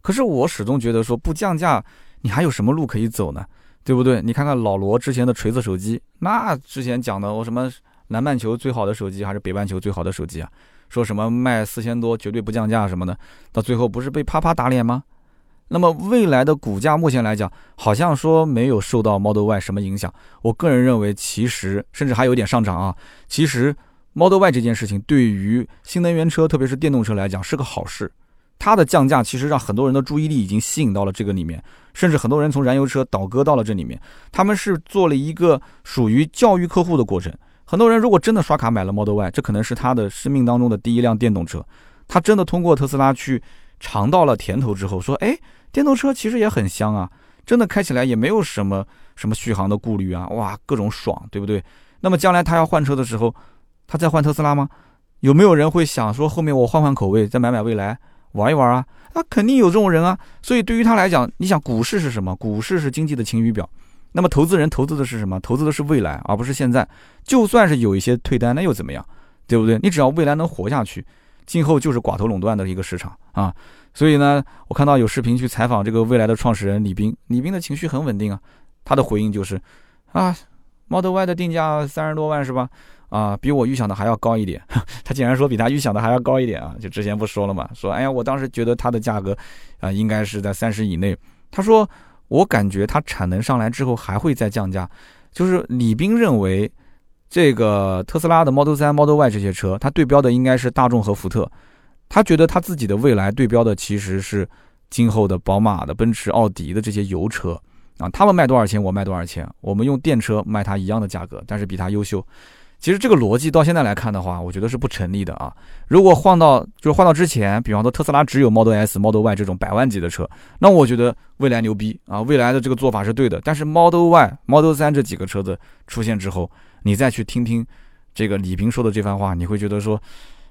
[SPEAKER 1] 可是我始终觉得说不降价，你还有什么路可以走呢？对不对？你看看老罗之前的锤子手机，那之前讲的我什么南半球最好的手机还是北半球最好的手机啊？说什么卖四千多绝对不降价什么的，到最后不是被啪啪打脸吗？那么未来的股价目前来讲，好像说没有受到 Model Y 什么影响。我个人认为，其实甚至还有点上涨啊。其实 Model Y 这件事情对于新能源车，特别是电动车来讲是个好事。它的降价其实让很多人的注意力已经吸引到了这个里面，甚至很多人从燃油车倒戈到了这里面。他们是做了一个属于教育客户的过程。很多人如果真的刷卡买了 Model Y，这可能是他的生命当中的第一辆电动车。他真的通过特斯拉去尝到了甜头之后，说：“哎。”电动车其实也很香啊，真的开起来也没有什么什么续航的顾虑啊，哇，各种爽，对不对？那么将来他要换车的时候，他再换特斯拉吗？有没有人会想说后面我换换口味，再买买蔚来玩一玩啊？那肯定有这种人啊。所以对于他来讲，你想股市是什么？股市是经济的晴雨表。那么投资人投资的是什么？投资的是未来，而不是现在。就算是有一些退单，那又怎么样？对不对？你只要未来能活下去，今后就是寡头垄断的一个市场啊。所以呢，我看到有视频去采访这个未来的创始人李斌，李斌的情绪很稳定啊，他的回应就是，啊，Model Y 的定价三十多万是吧？啊，比我预想的还要高一点。他竟然说比他预想的还要高一点啊！就之前不说了嘛，说哎呀，我当时觉得它的价格啊应该是在三十以内。他说我感觉它产能上来之后还会再降价。就是李斌认为，这个特斯拉的 Model 3、Model Y 这些车，它对标的应该是大众和福特。他觉得他自己的未来对标的其实是今后的宝马的、奔驰、奥迪的这些油车啊，他们卖多少钱，我卖多少钱，我们用电车卖它一样的价格，但是比它优秀。其实这个逻辑到现在来看的话，我觉得是不成立的啊。如果换到就是换到之前，比方说特斯拉只有 Model S、Model Y 这种百万级的车，那我觉得未来牛逼啊，未来的这个做法是对的。但是 Model Y、Model 3这几个车子出现之后，你再去听听这个李平说的这番话，你会觉得说。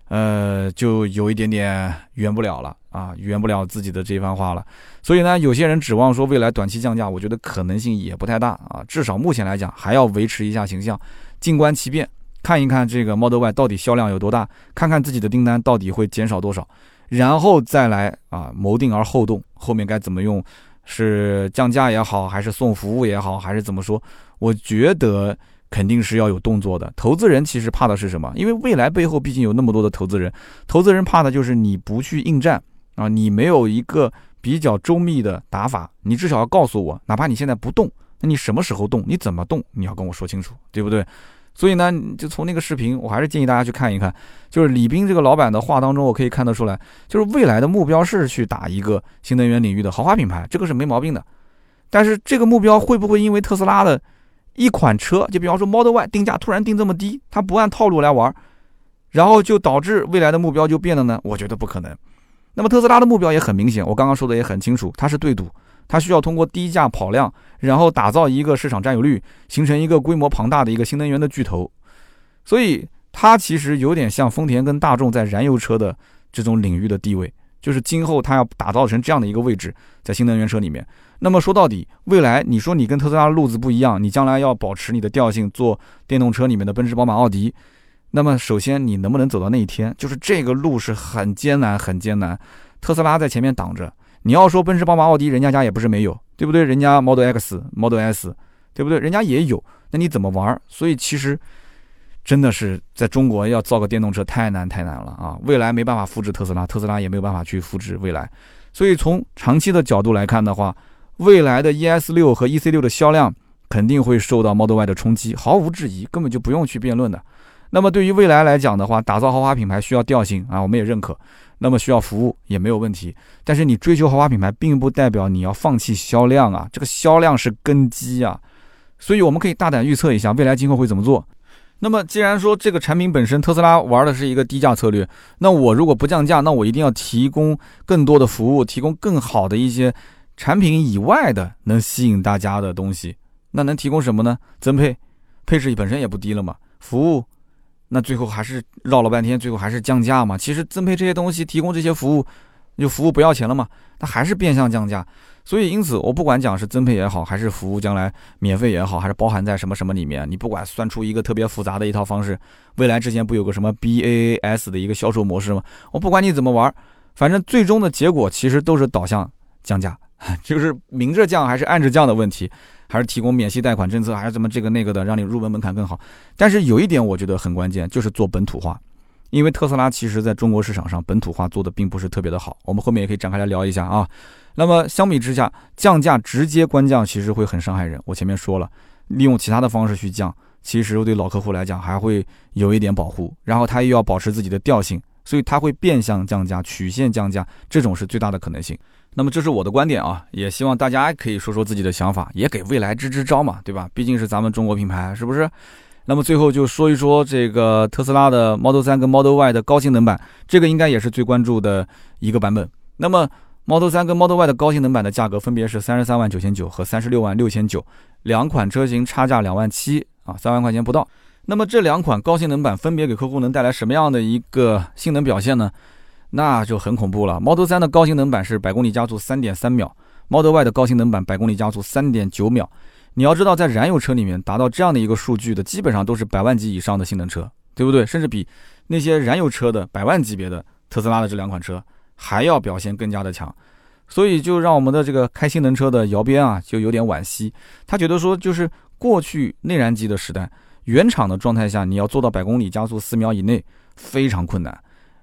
[SPEAKER 1] 呃，就有一点点圆不了了啊，圆不了自己的这番话了。所以呢，有些人指望说未来短期降价，我觉得可能性也不太大啊。至少目前来讲，还要维持一下形象，静观其变，看一看这个 Model Y 到底销量有多大，看看自己的订单到底会减少多少，然后再来啊谋定而后动，后面该怎么用，是降价也好，还是送服务也好，还是怎么说？我觉得。肯定是要有动作的。投资人其实怕的是什么？因为未来背后毕竟有那么多的投资人，投资人怕的就是你不去应战啊，你没有一个比较周密的打法，你至少要告诉我，哪怕你现在不动，那你什么时候动？你怎么动？你要跟我说清楚，对不对？所以呢，就从那个视频，我还是建议大家去看一看。就是李斌这个老板的话当中，我可以看得出来，就是未来的目标是去打一个新能源领域的豪华品牌，这个是没毛病的。但是这个目标会不会因为特斯拉的？一款车，就比方说 Model Y 定价突然定这么低，它不按套路来玩，然后就导致未来的目标就变了呢？我觉得不可能。那么特斯拉的目标也很明显，我刚刚说的也很清楚，它是对赌，它需要通过低价跑量，然后打造一个市场占有率，形成一个规模庞大的一个新能源的巨头。所以它其实有点像丰田跟大众在燃油车的这种领域的地位。就是今后它要打造成这样的一个位置，在新能源车里面。那么说到底，未来你说你跟特斯拉路子不一样，你将来要保持你的调性，做电动车里面的奔驰、宝马、奥迪。那么首先你能不能走到那一天？就是这个路是很艰难，很艰难。特斯拉在前面挡着。你要说奔驰、宝马、奥迪，人家家也不是没有，对不对？人家 Model X、Model S，对不对？人家也有。那你怎么玩？所以其实真的是在中国要造个电动车太难太难了啊！未来没办法复制特斯拉，特斯拉也没有办法去复制未来。所以从长期的角度来看的话，未来的 ES 六和 EC 六的销量肯定会受到 Model Y 的冲击，毫无质疑，根本就不用去辩论的。那么对于未来来讲的话，打造豪华品牌需要调性啊，我们也认可。那么需要服务也没有问题，但是你追求豪华品牌，并不代表你要放弃销量啊，这个销量是根基啊。所以我们可以大胆预测一下未来今后会怎么做。那么既然说这个产品本身特斯拉玩的是一个低价策略，那我如果不降价，那我一定要提供更多的服务，提供更好的一些。产品以外的能吸引大家的东西，那能提供什么呢？增配，配置本身也不低了嘛。服务，那最后还是绕了半天，最后还是降价嘛。其实增配这些东西，提供这些服务，就服务不要钱了嘛。它还是变相降价。所以因此，我不管讲是增配也好，还是服务将来免费也好，还是包含在什么什么里面，你不管算出一个特别复杂的一套方式，未来之前不有个什么 B A A S 的一个销售模式吗？我不管你怎么玩，反正最终的结果其实都是导向降价。就是明着降还是暗着降的问题，还是提供免息贷款政策，还是怎么这个那个的，让你入门门槛更好。但是有一点我觉得很关键，就是做本土化，因为特斯拉其实在中国市场上本土化做的并不是特别的好。我们后面也可以展开来聊一下啊。那么相比之下，降价直接关降其实会很伤害人。我前面说了，利用其他的方式去降，其实对老客户来讲还会有一点保护，然后他又要保持自己的调性，所以他会变相降价、曲线降价，这种是最大的可能性。那么这是我的观点啊，也希望大家可以说说自己的想法，也给未来支支招嘛，对吧？毕竟是咱们中国品牌，是不是？那么最后就说一说这个特斯拉的 Model 3跟 Model Y 的高性能版，这个应该也是最关注的一个版本。那么 Model 3跟 Model Y 的高性能版的价格分别是三十三万九千九和三十六万六千九，两款车型差价两万七啊，三万块钱不到。那么这两款高性能版分别给客户能带来什么样的一个性能表现呢？那就很恐怖了。Model 3的高性能版是百公里加速三点三秒，Model Y 的高性能版百公里加速三点九秒。你要知道，在燃油车里面达到这样的一个数据的，基本上都是百万级以上的性能车，对不对？甚至比那些燃油车的百万级别的特斯拉的这两款车还要表现更加的强。所以就让我们的这个开性能车的姚边啊，就有点惋惜。他觉得说，就是过去内燃机的时代，原厂的状态下，你要做到百公里加速四秒以内，非常困难。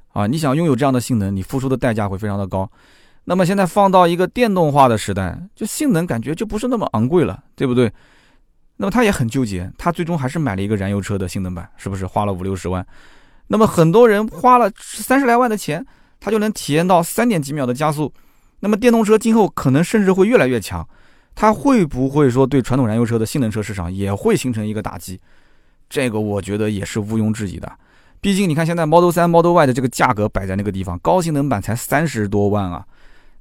[SPEAKER 1] 啊，你想拥有这样的性能，你付出的代价会非常的高。那么现在放到一个电动化的时代，就性能感觉就不是那么昂贵了，对不对？那么他也很纠结，他最终还是买了一个燃油车的性能版，是不是花了五六十万？那么很多人花了三十来万的钱，它就能体验到三点几秒的加速。那么电动车今后可能甚至会越来越强，它会不会说对传统燃油车的性能车市场也会形成一个打击？这个我觉得也是毋庸置疑的。毕竟你看，现在 Model 3、Model Y 的这个价格摆在那个地方，高性能版才三十多万啊。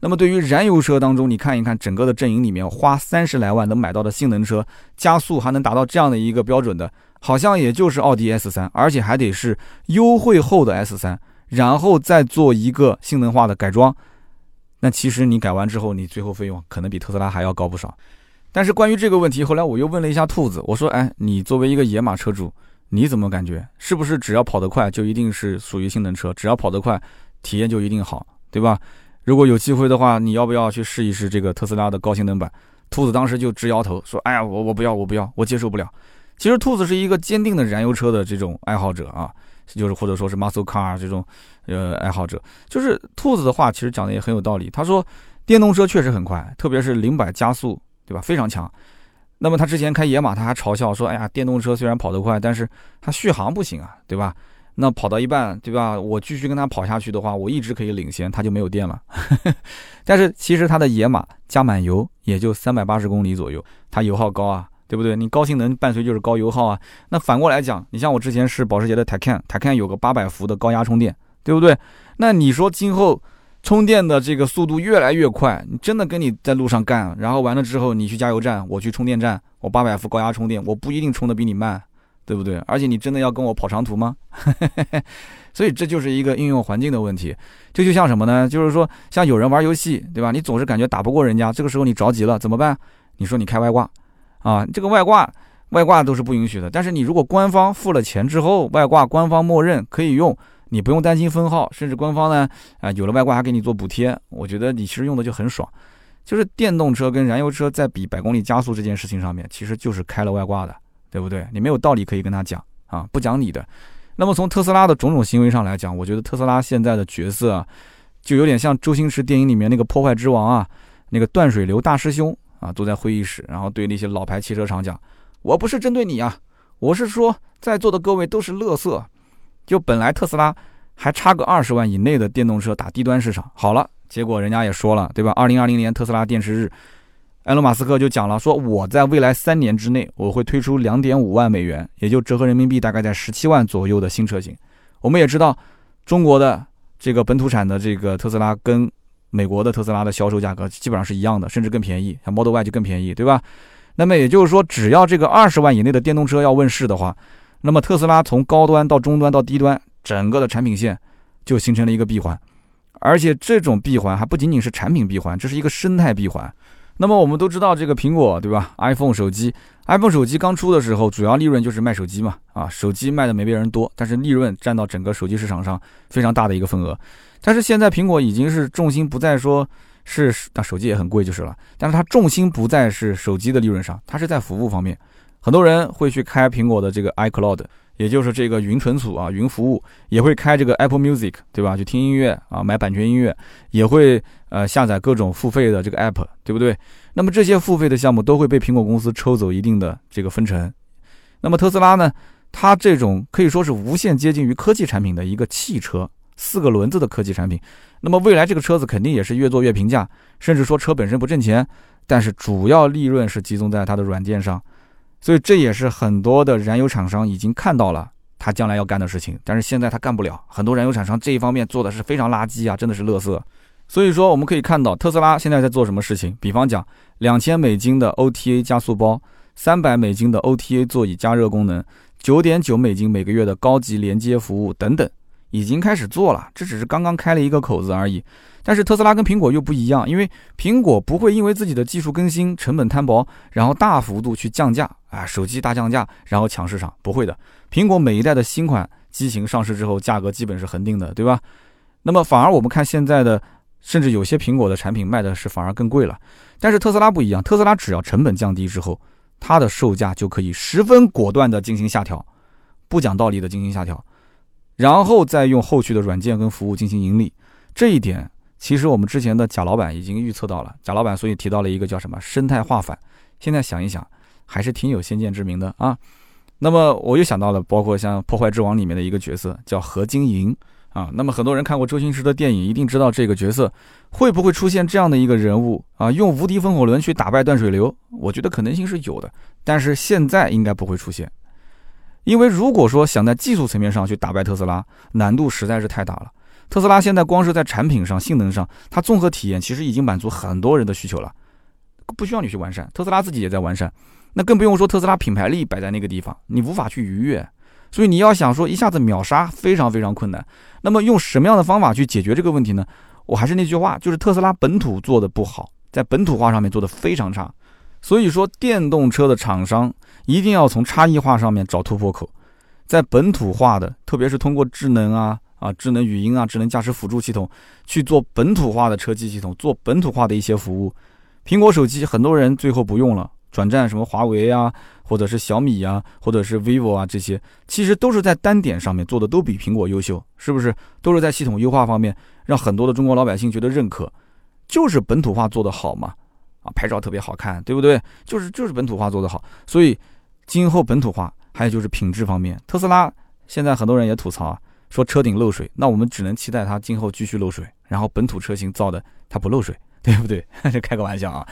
[SPEAKER 1] 那么对于燃油车当中，你看一看整个的阵营里面，花三十来万能买到的性能车，加速还能达到这样的一个标准的，好像也就是奥迪 S3，而且还得是优惠后的 S3，然后再做一个性能化的改装。那其实你改完之后，你最后费用可能比特斯拉还要高不少。但是关于这个问题，后来我又问了一下兔子，我说：“哎，你作为一个野马车主。”你怎么感觉？是不是只要跑得快就一定是属于性能车？只要跑得快，体验就一定好，对吧？如果有机会的话，你要不要去试一试这个特斯拉的高性能版？兔子当时就直摇头说：“哎呀，我我不要，我不要，我接受不了。”其实兔子是一个坚定的燃油车的这种爱好者啊，就是或者说是 muscle car 这种呃爱好者。就是兔子的话，其实讲的也很有道理。他说，电动车确实很快，特别是零百加速，对吧？非常强。那么他之前开野马，他还嘲笑说：“哎呀，电动车虽然跑得快，但是它续航不行啊，对吧？那跑到一半，对吧？我继续跟他跑下去的话，我一直可以领先，它就没有电了。但是其实它的野马加满油也就三百八十公里左右，它油耗高啊，对不对？你高性能伴随就是高油耗啊。那反过来讲，你像我之前是保时捷的 Taycan，Taycan 有个八百伏的高压充电，对不对？那你说今后？充电的这个速度越来越快，你真的跟你在路上干，然后完了之后你去加油站，我去充电站，我八百伏高压充电，我不一定充的比你慢，对不对？而且你真的要跟我跑长途吗？所以这就是一个应用环境的问题。这就像什么呢？就是说，像有人玩游戏，对吧？你总是感觉打不过人家，这个时候你着急了怎么办？你说你开外挂，啊，这个外挂外挂都是不允许的。但是你如果官方付了钱之后，外挂官方默认可以用，你不用担心分号，甚至官方呢啊有了外挂还给你做补贴，我觉得你其实用的就很爽。就是电动车跟燃油车在比百公里加速这件事情上面，其实就是开了外挂的，对不对？你没有道理可以跟他讲啊，不讲理的。那么从特斯拉的种种行为上来讲，我觉得特斯拉现在的角色啊，就有点像周星驰电影里面那个破坏之王啊，那个断水流大师兄啊，坐在会议室，然后对那些老牌汽车厂讲：“我不是针对你啊，我是说在座的各位都是乐色。”就本来特斯拉还差个二十万以内的电动车打低端市场，好了，结果人家也说了，对吧？二零二零年特斯拉电池日。埃隆·马斯克就讲了，说我在未来三年之内，我会推出两点五万美元，也就折合人民币大概在十七万左右的新车型。我们也知道，中国的这个本土产的这个特斯拉跟美国的特斯拉的销售价格基本上是一样的，甚至更便宜，像 Model Y 就更便宜，对吧？那么也就是说，只要这个二十万以内的电动车要问世的话，那么特斯拉从高端到中端到低端，整个的产品线就形成了一个闭环，而且这种闭环还不仅仅是产品闭环，这是一个生态闭环。那么我们都知道这个苹果对吧？iPhone 手机，iPhone 手机刚出的时候，主要利润就是卖手机嘛，啊，手机卖的没别人多，但是利润占到整个手机市场上非常大的一个份额。但是现在苹果已经是重心不再说是，那手机也很贵就是了，但是它重心不再是手机的利润上，它是在服务方面。很多人会去开苹果的这个 iCloud。也就是这个云存储啊，云服务也会开这个 Apple Music，对吧？去听音乐啊，买版权音乐，也会呃下载各种付费的这个 App，对不对？那么这些付费的项目都会被苹果公司抽走一定的这个分成。那么特斯拉呢？它这种可以说是无限接近于科技产品的一个汽车，四个轮子的科技产品。那么未来这个车子肯定也是越做越平价，甚至说车本身不挣钱，但是主要利润是集中在它的软件上。所以这也是很多的燃油厂商已经看到了他将来要干的事情，但是现在他干不了。很多燃油厂商这一方面做的是非常垃圾啊，真的是垃圾。所以说我们可以看到特斯拉现在在做什么事情，比方讲两千美金的 OTA 加速包，三百美金的 OTA 座椅加热功能，九点九美金每个月的高级连接服务等等，已经开始做了。这只是刚刚开了一个口子而已。但是特斯拉跟苹果又不一样，因为苹果不会因为自己的技术更新、成本摊薄，然后大幅度去降价啊，手机大降价，然后抢市场，不会的。苹果每一代的新款机型上市之后，价格基本是恒定的，对吧？那么反而我们看现在的，甚至有些苹果的产品卖的是反而更贵了。但是特斯拉不一样，特斯拉只要成本降低之后，它的售价就可以十分果断的进行下调，不讲道理的进行下调，然后再用后续的软件跟服务进行盈利，这一点。其实我们之前的贾老板已经预测到了，贾老板所以提到了一个叫什么生态化反。现在想一想，还是挺有先见之明的啊。那么我又想到了，包括像《破坏之王》里面的一个角色叫何金银啊。那么很多人看过周星驰的电影，一定知道这个角色会不会出现这样的一个人物啊？用无敌风火轮去打败断水流，我觉得可能性是有的，但是现在应该不会出现，因为如果说想在技术层面上去打败特斯拉，难度实在是太大了。特斯拉现在光是在产品上、性能上，它综合体验其实已经满足很多人的需求了，不需要你去完善。特斯拉自己也在完善，那更不用说特斯拉品牌力摆在那个地方，你无法去逾越。所以你要想说一下子秒杀，非常非常困难。那么用什么样的方法去解决这个问题呢？我还是那句话，就是特斯拉本土做的不好，在本土化上面做的非常差。所以说，电动车的厂商一定要从差异化上面找突破口，在本土化的，特别是通过智能啊。啊，智能语音啊，智能驾驶辅助系统，去做本土化的车机系统，做本土化的一些服务。苹果手机很多人最后不用了，转战什么华为啊，或者是小米啊，或者是 vivo 啊，这些其实都是在单点上面做的都比苹果优秀，是不是？都是在系统优化方面让很多的中国老百姓觉得认可，就是本土化做得好嘛。啊，拍照特别好看，对不对？就是就是本土化做得好，所以今后本土化还有就是品质方面，特斯拉现在很多人也吐槽啊。说车顶漏水，那我们只能期待它今后继续漏水，然后本土车型造的它不漏水，对不对？这开个玩笑啊。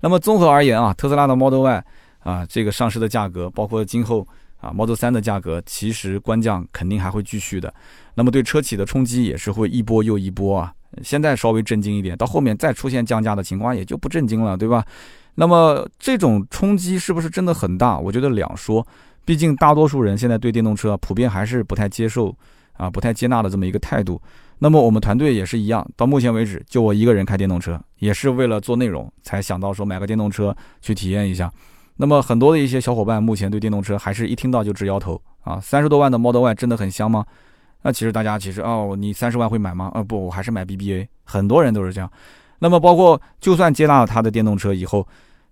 [SPEAKER 1] 那么综合而言啊，特斯拉的 Model Y 啊，这个上市的价格，包括今后啊 Model 3的价格，其实官降肯定还会继续的。那么对车企的冲击也是会一波又一波啊。现在稍微震惊一点，到后面再出现降价的情况，也就不震惊了，对吧？那么这种冲击是不是真的很大？我觉得两说。毕竟大多数人现在对电动车普遍还是不太接受啊，不太接纳的这么一个态度。那么我们团队也是一样，到目前为止就我一个人开电动车，也是为了做内容才想到说买个电动车去体验一下。那么很多的一些小伙伴目前对电动车还是一听到就直摇头啊，三十多万的 Model Y 真的很香吗？那其实大家其实哦，你三十万会买吗？啊不，我还是买 BBA。很多人都是这样。那么包括就算接纳了他的电动车以后，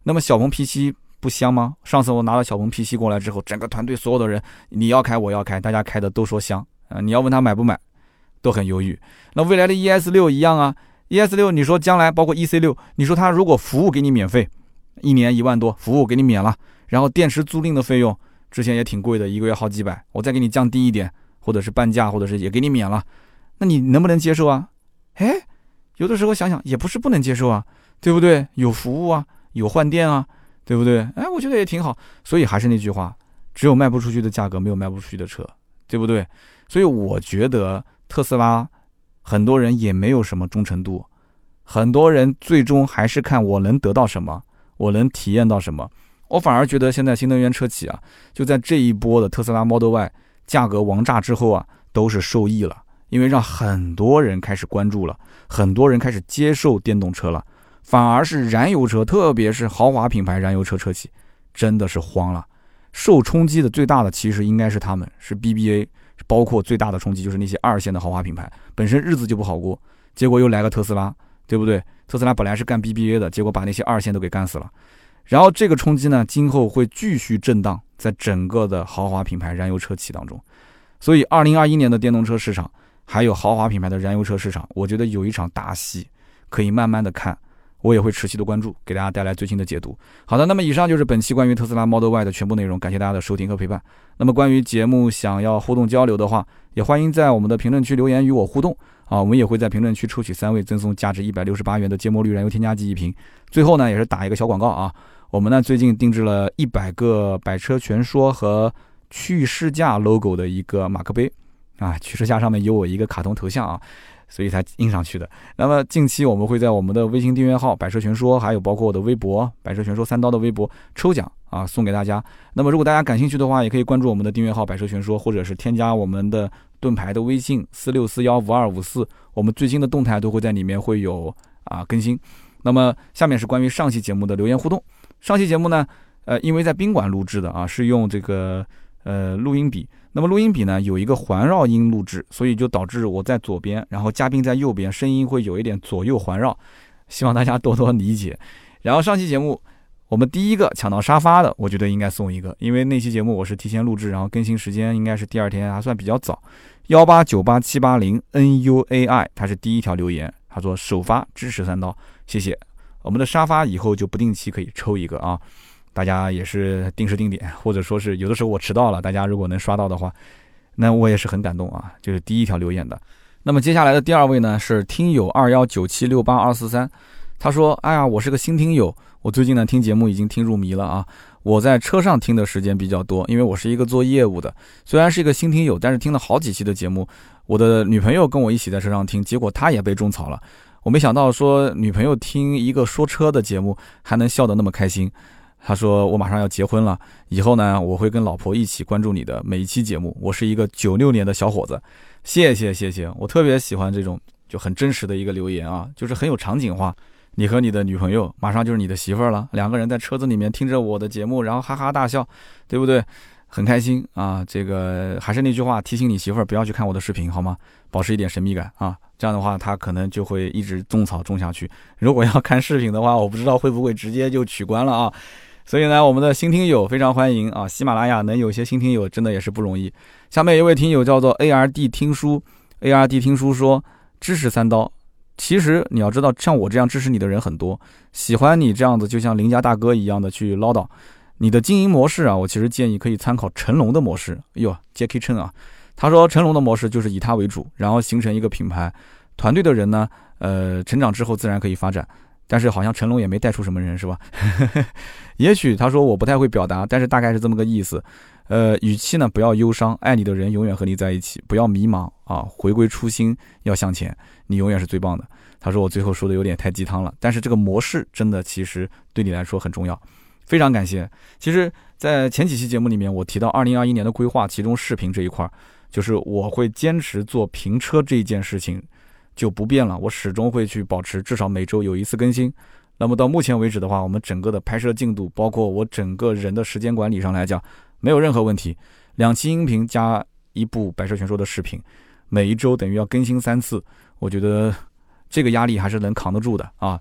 [SPEAKER 1] 那么小鹏 P7 不香吗？上次我拿了小鹏 P7 过来之后，整个团队所有的人你要开我要开，大家开的都说香啊。你要问他买不买，都很犹豫。那未来的 ES 六一样啊，ES 六你说将来包括 EC 六，你说他如果服务给你免费，一年一万多，服务给你免了，然后电池租赁的费用之前也挺贵的，一个月好几百，我再给你降低一点。或者是半价，或者是也给你免了，那你能不能接受啊？哎，有的时候想想也不是不能接受啊，对不对？有服务啊，有换电啊，对不对？哎，我觉得也挺好。所以还是那句话，只有卖不出去的价格，没有卖不出去的车，对不对？所以我觉得特斯拉很多人也没有什么忠诚度，很多人最终还是看我能得到什么，我能体验到什么。我反而觉得现在新能源车企啊，就在这一波的特斯拉 Model Y。价格王炸之后啊，都是受益了，因为让很多人开始关注了，很多人开始接受电动车了，反而是燃油车，特别是豪华品牌燃油车车企，真的是慌了。受冲击的最大的其实应该是他们，是 BBA，包括最大的冲击就是那些二线的豪华品牌，本身日子就不好过，结果又来个特斯拉，对不对？特斯拉本来是干 BBA 的，结果把那些二线都给干死了。然后这个冲击呢，今后会继续震荡。在整个的豪华品牌燃油车企当中，所以二零二一年的电动车市场，还有豪华品牌的燃油车市场，我觉得有一场大戏可以慢慢的看，我也会持续的关注，给大家带来最新的解读。好的，那么以上就是本期关于特斯拉 Model Y 的全部内容，感谢大家的收听和陪伴。那么关于节目想要互动交流的话，也欢迎在我们的评论区留言与我互动啊，我们也会在评论区抽取三位赠送价值一百六十八元的芥末绿燃油添加剂一瓶。最后呢，也是打一个小广告啊。我们呢最近定制了一百个百车全说和去试驾 logo 的一个马克杯啊，去试驾上面有我一个卡通头像啊，所以才印上去的。那么近期我们会在我们的微信订阅号“百车全说”，还有包括我的微博“百车全说三刀”的微博抽奖啊，送给大家。那么如果大家感兴趣的话，也可以关注我们的订阅号“百车全说”，或者是添加我们的盾牌的微信四六四幺五二五四，我们最新的动态都会在里面会有啊更新。那么下面是关于上期节目的留言互动。上期节目呢，呃，因为在宾馆录制的啊，是用这个呃录音笔。那么录音笔呢有一个环绕音录制，所以就导致我在左边，然后嘉宾在右边，声音会有一点左右环绕，希望大家多多理解。然后上期节目我们第一个抢到沙发的，我觉得应该送一个，因为那期节目我是提前录制，然后更新时间应该是第二天，还算比较早。幺八九八七八零 N U A I，他是第一条留言，他说首发支持三刀，谢谢。我们的沙发以后就不定期可以抽一个啊，大家也是定时定点，或者说是有的时候我迟到了，大家如果能刷到的话，那我也是很感动啊。就是第一条留言的，那么接下来的第二位呢是听友二幺九七六八二四三，他说：“哎呀，我是个新听友，我最近呢听节目已经听入迷了啊。我在车上听的时间比较多，因为我是一个做业务的，虽然是一个新听友，但是听了好几期的节目。我的女朋友跟我一起在车上听，结果她也被种草了。”我没想到说女朋友听一个说车的节目还能笑得那么开心。他说我马上要结婚了，以后呢我会跟老婆一起关注你的每一期节目。我是一个九六年的小伙子，谢谢谢谢，我特别喜欢这种就很真实的一个留言啊，就是很有场景化。你和你的女朋友马上就是你的媳妇儿了，两个人在车子里面听着我的节目，然后哈哈大笑，对不对？很开心啊。这个还是那句话，提醒你媳妇儿不要去看我的视频好吗？保持一点神秘感啊。这样的话，他可能就会一直种草种下去。如果要看视频的话，我不知道会不会直接就取关了啊。所以呢，我们的新听友非常欢迎啊！喜马拉雅能有些新听友，真的也是不容易。下面一位听友叫做 A R D 听书，A R D 听书说支持三刀。其实你要知道，像我这样支持你的人很多，喜欢你这样子，就像邻家大哥一样的去唠叨。你的经营模式啊，我其实建议可以参考成龙的模式。哎呦，Jackie Chen 啊。他说成龙的模式就是以他为主，然后形成一个品牌，团队的人呢，呃，成长之后自然可以发展。但是好像成龙也没带出什么人，是吧？也许他说我不太会表达，但是大概是这么个意思。呃，语气呢不要忧伤，爱你的人永远和你在一起，不要迷茫啊，回归初心，要向前，你永远是最棒的。他说我最后说的有点太鸡汤了，但是这个模式真的其实对你来说很重要。非常感谢。其实，在前几期节目里面，我提到二零二一年的规划，其中视频这一块，就是我会坚持做评车这一件事情就不变了，我始终会去保持至少每周有一次更新。那么到目前为止的话，我们整个的拍摄进度，包括我整个人的时间管理上来讲，没有任何问题。两期音频加一部百车全说的视频，每一周等于要更新三次，我觉得这个压力还是能扛得住的啊。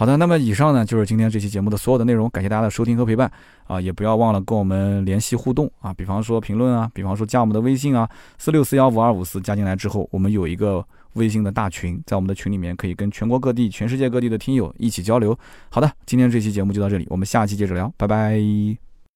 [SPEAKER 1] 好的，那么以上呢就是今天这期节目的所有的内容，感谢大家的收听和陪伴啊，也不要忘了跟我们联系互动啊，比方说评论啊，比方说加我们的微信啊，四六四幺五二五四加进来之后，我们有一个微信的大群，在我们的群里面可以跟全国各地、全世界各地的听友一起交流。好的，今天这期节目就到这里，我们下期接着聊，拜拜。